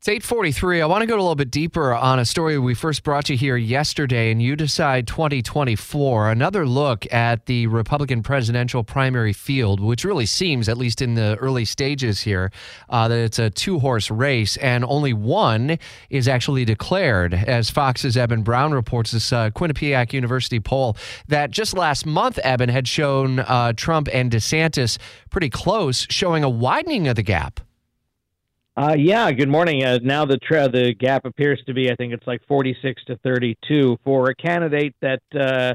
It's 843. I want to go a little bit deeper on a story we first brought you here yesterday, and you decide 2024. Another look at the Republican presidential primary field, which really seems, at least in the early stages here, uh, that it's a two horse race, and only one is actually declared. As Fox's Eben Brown reports, this uh, Quinnipiac University poll that just last month, Eben had shown uh, Trump and DeSantis pretty close, showing a widening of the gap. Uh, yeah, good morning. Uh, now the tra- the gap appears to be, I think it's like 46 to 32 for a candidate that uh,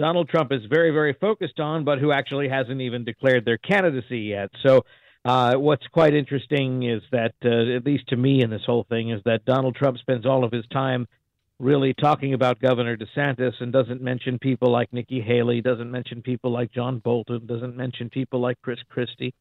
Donald Trump is very, very focused on, but who actually hasn't even declared their candidacy yet. So, uh, what's quite interesting is that, uh, at least to me in this whole thing, is that Donald Trump spends all of his time really talking about Governor DeSantis and doesn't mention people like Nikki Haley, doesn't mention people like John Bolton, doesn't mention people like Chris Christie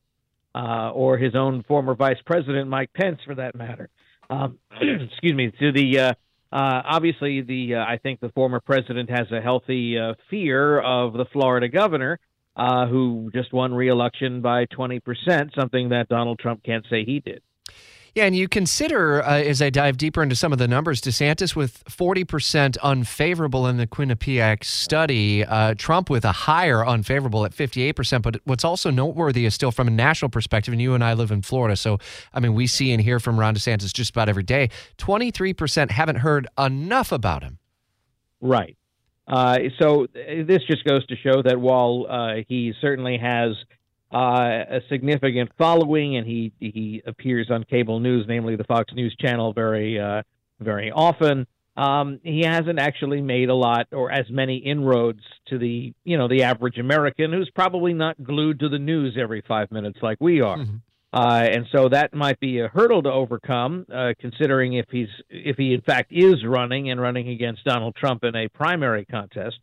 uh, or his own former vice president, Mike Pence, for that matter. Um, excuse me. To the uh, uh, obviously, the uh, I think the former president has a healthy uh, fear of the Florida governor, uh, who just won re-election by 20 percent, something that Donald Trump can't say he did. Yeah, and you consider, uh, as I dive deeper into some of the numbers, DeSantis with 40% unfavorable in the Quinnipiac study, uh, Trump with a higher unfavorable at 58%. But what's also noteworthy is still from a national perspective, and you and I live in Florida. So, I mean, we see and hear from Ron DeSantis just about every day. 23% haven't heard enough about him. Right. Uh, so this just goes to show that while uh, he certainly has uh, a significant following, and he he appears on cable news, namely the Fox News Channel, very uh, very often. Um, he hasn't actually made a lot or as many inroads to the you know the average American who's probably not glued to the news every five minutes like we are. Mm-hmm. Uh, and so that might be a hurdle to overcome, uh, considering if he's if he in fact is running and running against Donald Trump in a primary contest.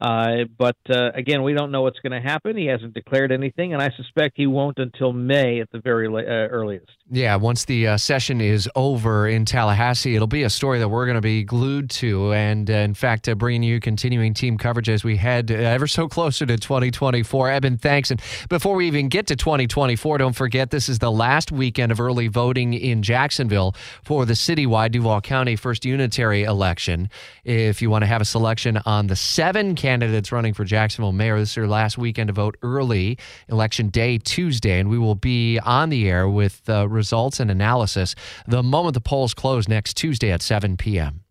Uh, but uh, again, we don't know what's going to happen. He hasn't declared anything, and I suspect he won't until May at the very la- uh, earliest. Yeah, once the uh, session is over in Tallahassee, it'll be a story that we're going to be glued to. And uh, in fact, uh, bringing you continuing team coverage as we head ever so closer to 2024. Eben, thanks. And before we even get to 2024, don't forget this is the last weekend of early voting in Jacksonville for the citywide Duval County First Unitary election. If you want to have a selection on the seven candidates running for Jacksonville mayor. This is last weekend to vote early, election day Tuesday, and we will be on the air with uh, results and analysis the moment the polls close next Tuesday at 7 p.m.